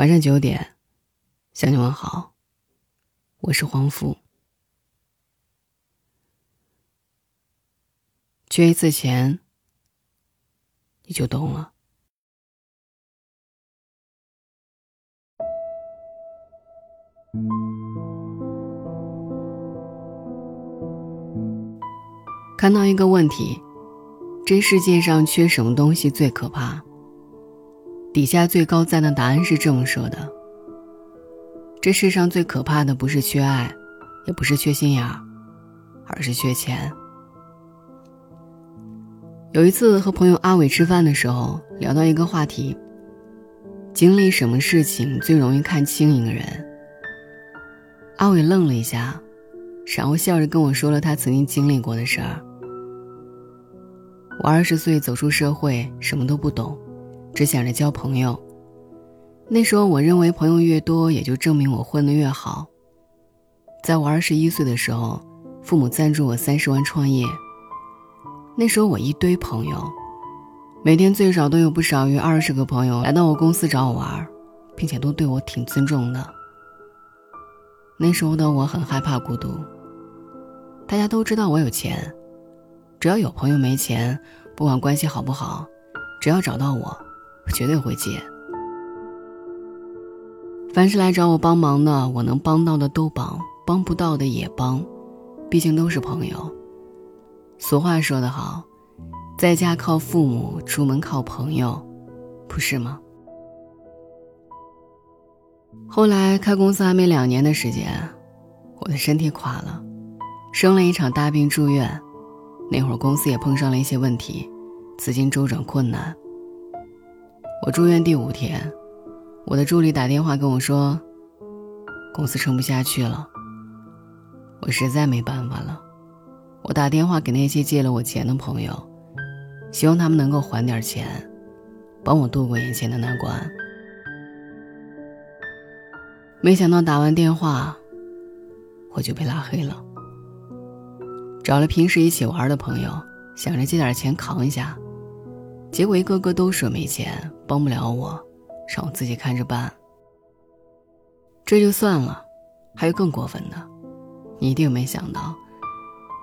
晚上九点，向你问好。我是黄福。缺一次钱，你就懂了。看到一个问题：这世界上缺什么东西最可怕？底下最高赞的答案是这么说的：这世上最可怕的不是缺爱，也不是缺心眼儿，而是缺钱。有一次和朋友阿伟吃饭的时候，聊到一个话题：经历什么事情最容易看清一个人？阿伟愣了一下，然后笑着跟我说了他曾经经历过的事儿。我二十岁走出社会，什么都不懂。只想着交朋友。那时候，我认为朋友越多，也就证明我混得越好。在我二十一岁的时候，父母赞助我三十万创业。那时候我一堆朋友，每天最少都有不少于二十个朋友来到我公司找我玩，并且都对我挺尊重的。那时候的我很害怕孤独。大家都知道我有钱，只要有朋友没钱，不管关系好不好，只要找到我。绝对会接。凡是来找我帮忙的，我能帮到的都帮，帮不到的也帮，毕竟都是朋友。俗话说得好，在家靠父母，出门靠朋友，不是吗？后来开公司还没两年的时间，我的身体垮了，生了一场大病住院。那会儿公司也碰上了一些问题，资金周转困难。我住院第五天，我的助理打电话跟我说，公司撑不下去了。我实在没办法了，我打电话给那些借了我钱的朋友，希望他们能够还点钱，帮我度过眼前的难关。没想到打完电话，我就被拉黑了。找了平时一起玩的朋友，想着借点钱扛一下。结果一个个都说没钱，帮不了我，让我自己看着办。这就算了，还有更过分的，你一定没想到，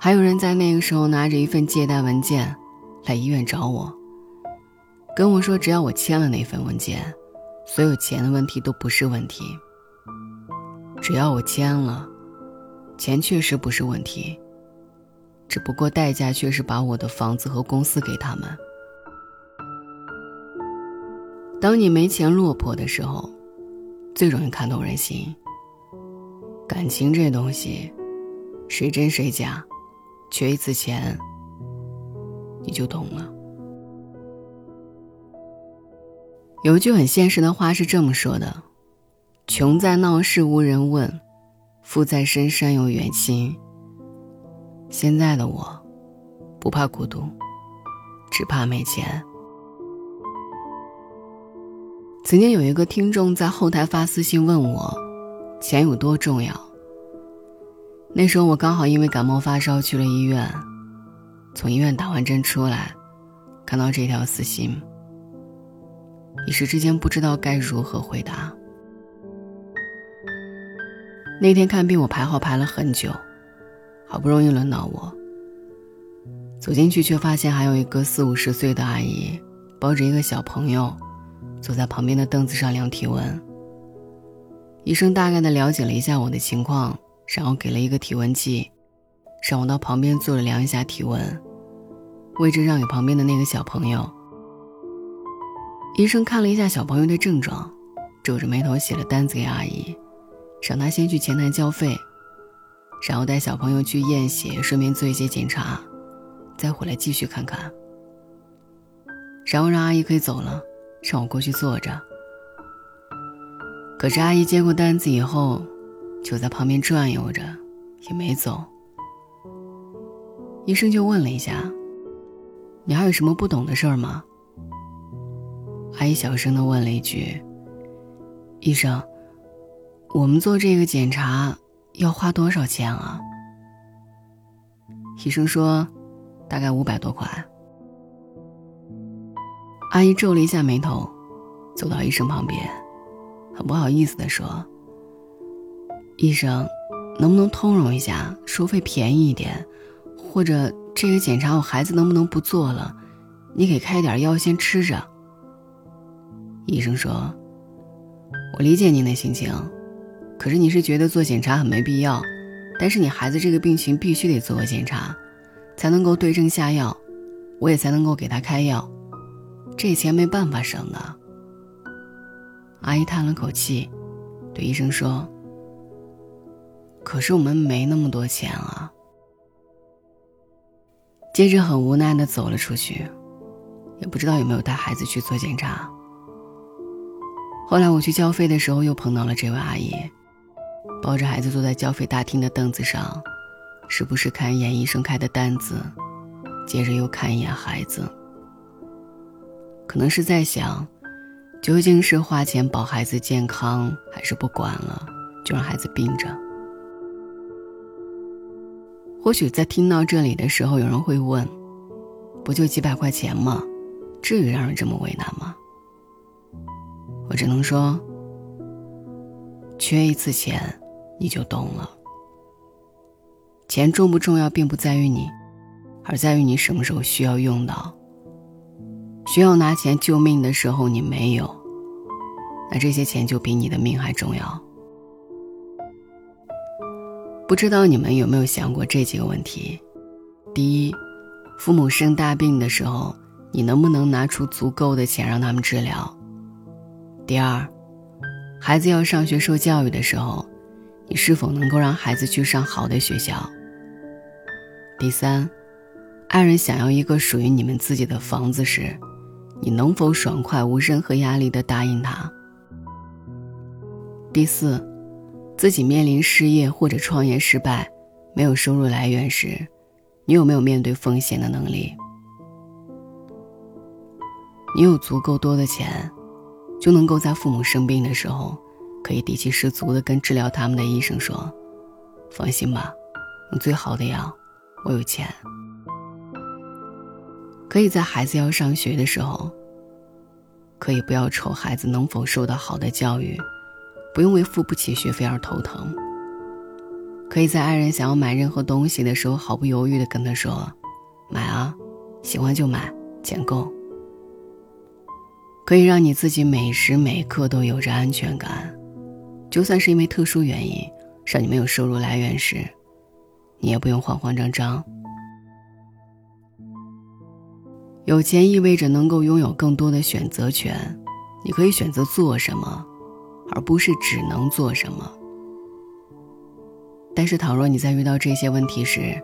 还有人在那个时候拿着一份借贷文件来医院找我，跟我说只要我签了那份文件，所有钱的问题都不是问题。只要我签了，钱确实不是问题，只不过代价却是把我的房子和公司给他们。当你没钱落魄的时候，最容易看透人心。感情这东西，谁真谁假，缺一次钱，你就懂了。有一句很现实的话是这么说的：“穷在闹市无人问，富在深山有远亲。”现在的我，不怕孤独，只怕没钱。曾经有一个听众在后台发私信问我，钱有多重要。那时候我刚好因为感冒发烧去了医院，从医院打完针出来，看到这条私信，一时之间不知道该如何回答。那天看病我排号排了很久，好不容易轮到我，走进去却发现还有一个四五十岁的阿姨抱着一个小朋友。坐在旁边的凳子上量体温。医生大概的了解了一下我的情况，然后给了一个体温计，让我到旁边坐着量一下体温，位置让给旁边的那个小朋友。医生看了一下小朋友的症状，皱着眉头写了单子给阿姨，让她先去前台交费，然后带小朋友去验血，顺便做一些检查，再回来继续看看，然后让阿姨可以走了。让我过去坐着，可是阿姨接过单子以后，就在旁边转悠着，也没走。医生就问了一下：“你还有什么不懂的事儿吗？”阿姨小声的问了一句：“医生，我们做这个检查要花多少钱啊？”医生说：“大概五百多块。”阿姨皱了一下眉头，走到医生旁边，很不好意思地说：“医生，能不能通融一下，收费便宜一点？或者这个检查我孩子能不能不做了？你给开点药先吃着。”医生说：“我理解您的心情，可是你是觉得做检查很没必要，但是你孩子这个病情必须得做个检查，才能够对症下药，我也才能够给他开药，这钱没办法省的。”阿姨叹了口气，对医生说：“可是我们没那么多钱啊。”接着很无奈的走了出去，也不知道有没有带孩子去做检查。后来我去交费的时候，又碰到了这位阿姨，抱着孩子坐在交费大厅的凳子上，时不时看一眼医生开的单子，接着又看一眼孩子，可能是在想。究竟是花钱保孩子健康，还是不管了，就让孩子病着？或许在听到这里的时候，有人会问：“不就几百块钱吗？至于让人这么为难吗？”我只能说，缺一次钱，你就懂了。钱重不重要，并不在于你，而在于你什么时候需要用到。需要拿钱救命的时候，你没有，那这些钱就比你的命还重要。不知道你们有没有想过这几个问题：第一，父母生大病的时候，你能不能拿出足够的钱让他们治疗？第二，孩子要上学受教育的时候，你是否能够让孩子去上好的学校？第三，爱人想要一个属于你们自己的房子时。你能否爽快、无任何压力的答应他？第四，自己面临失业或者创业失败、没有收入来源时，你有没有面对风险的能力？你有足够多的钱，就能够在父母生病的时候，可以底气十足的跟治疗他们的医生说：“放心吧，用最好的药，我有钱。”可以在孩子要上学的时候，可以不要愁孩子能否受到好的教育，不用为付不起学费而头疼。可以在爱人想要买任何东西的时候，毫不犹豫地跟他说：“买啊，喜欢就买，钱够。”可以让你自己每时每刻都有着安全感，就算是因为特殊原因让你没有收入来源时，你也不用慌慌张张。有钱意味着能够拥有更多的选择权，你可以选择做什么，而不是只能做什么。但是，倘若你在遇到这些问题时，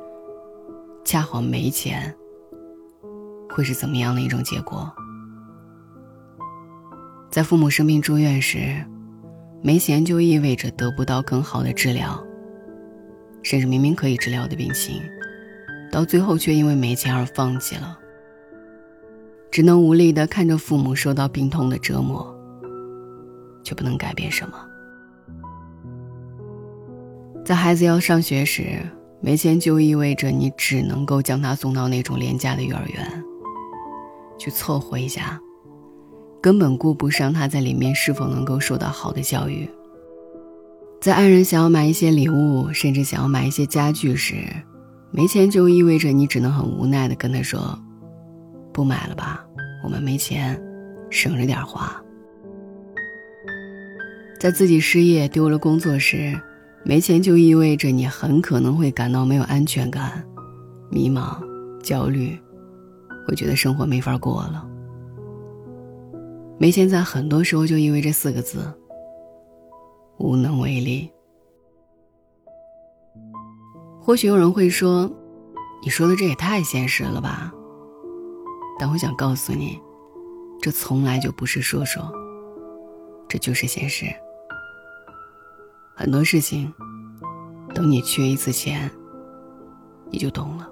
恰好没钱，会是怎么样的一种结果？在父母生病住院时，没钱就意味着得不到更好的治疗，甚至明明可以治疗的病情，到最后却因为没钱而放弃了。只能无力的看着父母受到病痛的折磨，却不能改变什么。在孩子要上学时，没钱就意味着你只能够将他送到那种廉价的幼儿园，去凑合一下，根本顾不上他在里面是否能够受到好的教育。在爱人想要买一些礼物，甚至想要买一些家具时，没钱就意味着你只能很无奈的跟他说。不买了吧，我们没钱，省着点花。在自己失业丢了工作时，没钱就意味着你很可能会感到没有安全感、迷茫、焦虑，会觉得生活没法过了。没钱在很多时候就意味着四个字：无能为力。或许有人会说：“你说的这也太现实了吧？”但我想告诉你，这从来就不是说说，这就是现实。很多事情，等你缺一次钱，你就懂了。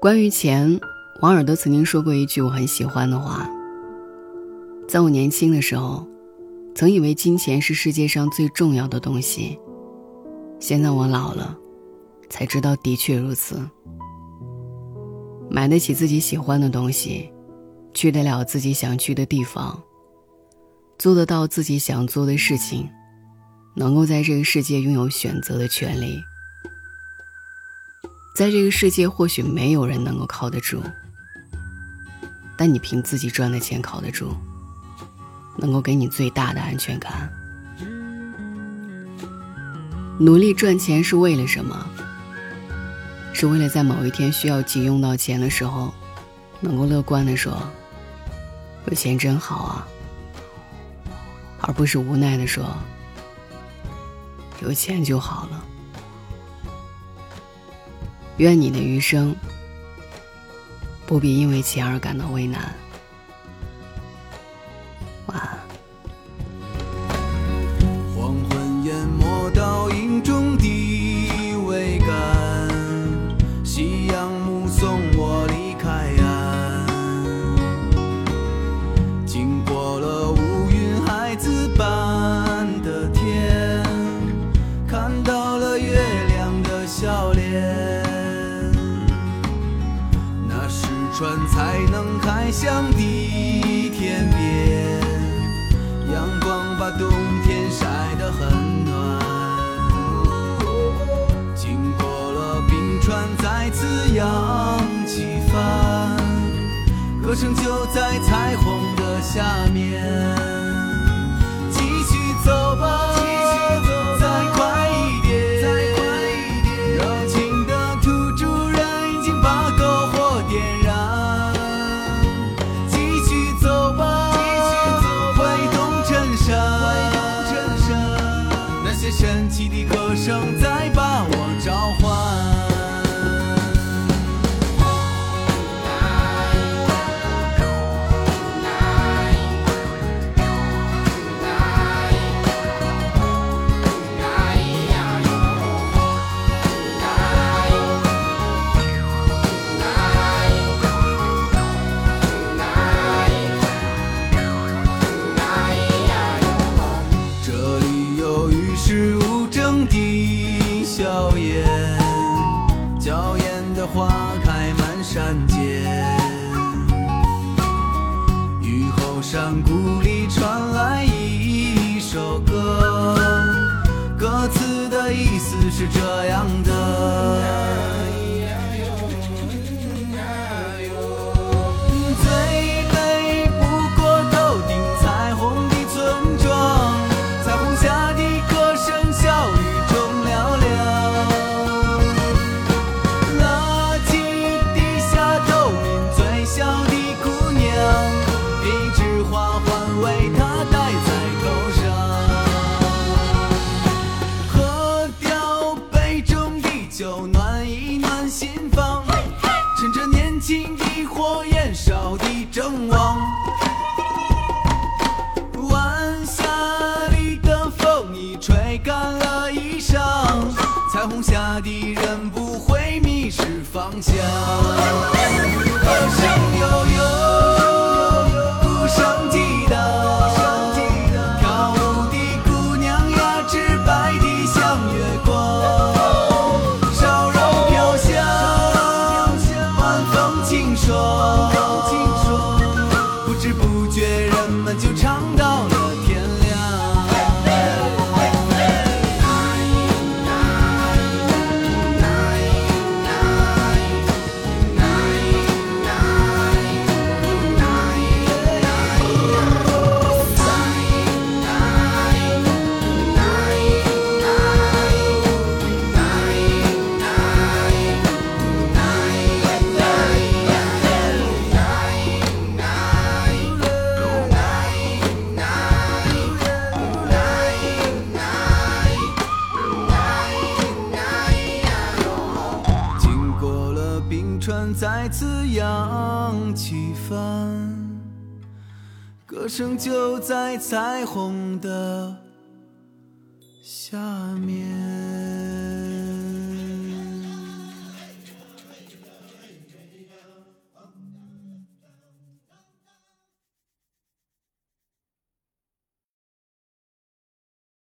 关于钱，王尔德曾经说过一句我很喜欢的话：在我年轻的时候，曾以为金钱是世界上最重要的东西，现在我老了，才知道的确如此。买得起自己喜欢的东西，去得了自己想去的地方，做得到自己想做的事情，能够在这个世界拥有选择的权利。在这个世界，或许没有人能够靠得住，但你凭自己赚的钱靠得住，能够给你最大的安全感。努力赚钱是为了什么？是为了在某一天需要急用到钱的时候，能够乐观的说：“有钱真好啊。”而不是无奈的说：“有钱就好了。”愿你的余生不必因为钱而感到为难。亮的笑脸。船才能开向的天边，阳光把冬天晒得很暖。经过了冰川，再次扬起帆，歌声就在彩虹的下面。继续走吧。山谷里传来一首歌，歌词的意思是这样的。再次扬起帆，歌声就在彩虹的下面。